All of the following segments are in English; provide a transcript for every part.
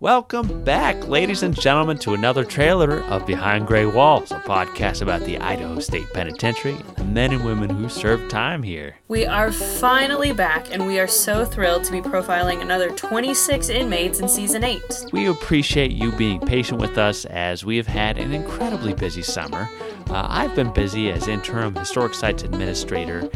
Welcome back, ladies and gentlemen, to another trailer of Behind Gray Walls, a podcast about the Idaho State Penitentiary and the men and women who serve time here. We are finally back, and we are so thrilled to be profiling another 26 inmates in season 8. We appreciate you being patient with us as we have had an incredibly busy summer. Uh, I've been busy as interim historic sites administrator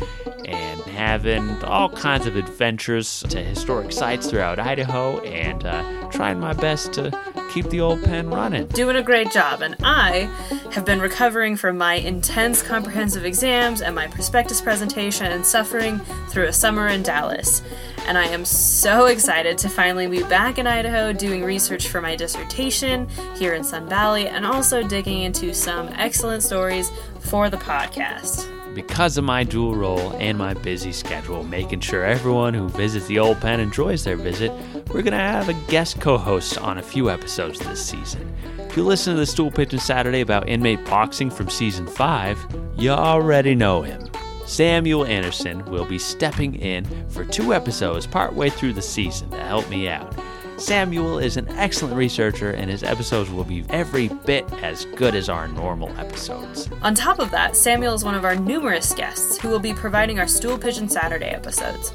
and having all kinds of adventures to historic sites throughout Idaho and uh, trying my best to keep the old pen running. Doing a great job, and I have been recovering from my intense comprehensive exams and my prospectus presentation and suffering through a summer in Dallas. And I am so excited to finally be back in Idaho doing research for my dissertation here in Sun Valley and also digging into some excellent stories for the podcast because of my dual role and my busy schedule, making sure everyone who visits the old pen enjoys their visit, we're going to have a guest co host on a few episodes this season. If you listen to the Stool Pigeon Saturday about inmate boxing from season 5, you already know him. Samuel Anderson will be stepping in for two episodes partway through the season to help me out. Samuel is an excellent researcher, and his episodes will be every bit as good as our normal episodes. On top of that, Samuel is one of our numerous guests who will be providing our Stool Pigeon Saturday episodes.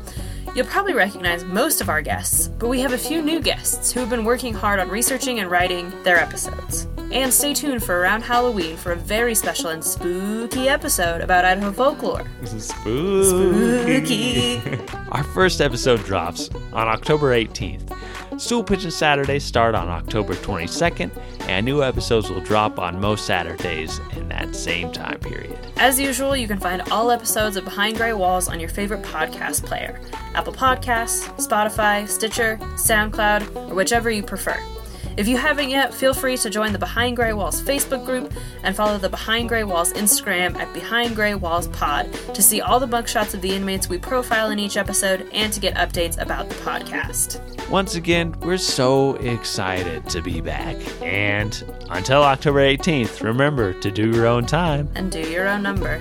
You'll probably recognize most of our guests, but we have a few new guests who have been working hard on researching and writing their episodes. And stay tuned for around Halloween for a very special and spooky episode about Idaho folklore. This is spooky. Spooky. Our first episode drops on October 18th. Stool Pigeon Saturdays start on October 22nd, and new episodes will drop on most Saturdays in that same time period. As usual, you can find all episodes of Behind Gray Walls on your favorite podcast player Apple Podcasts, Spotify, Stitcher, SoundCloud, or whichever you prefer. If you haven't yet, feel free to join the Behind Gray Walls Facebook group and follow the Behind Gray Walls Instagram at Behind Gray Walls Pod to see all the bunk shots of the inmates we profile in each episode and to get updates about the podcast. Once again, we're so excited to be back. And until October 18th, remember to do your own time and do your own number.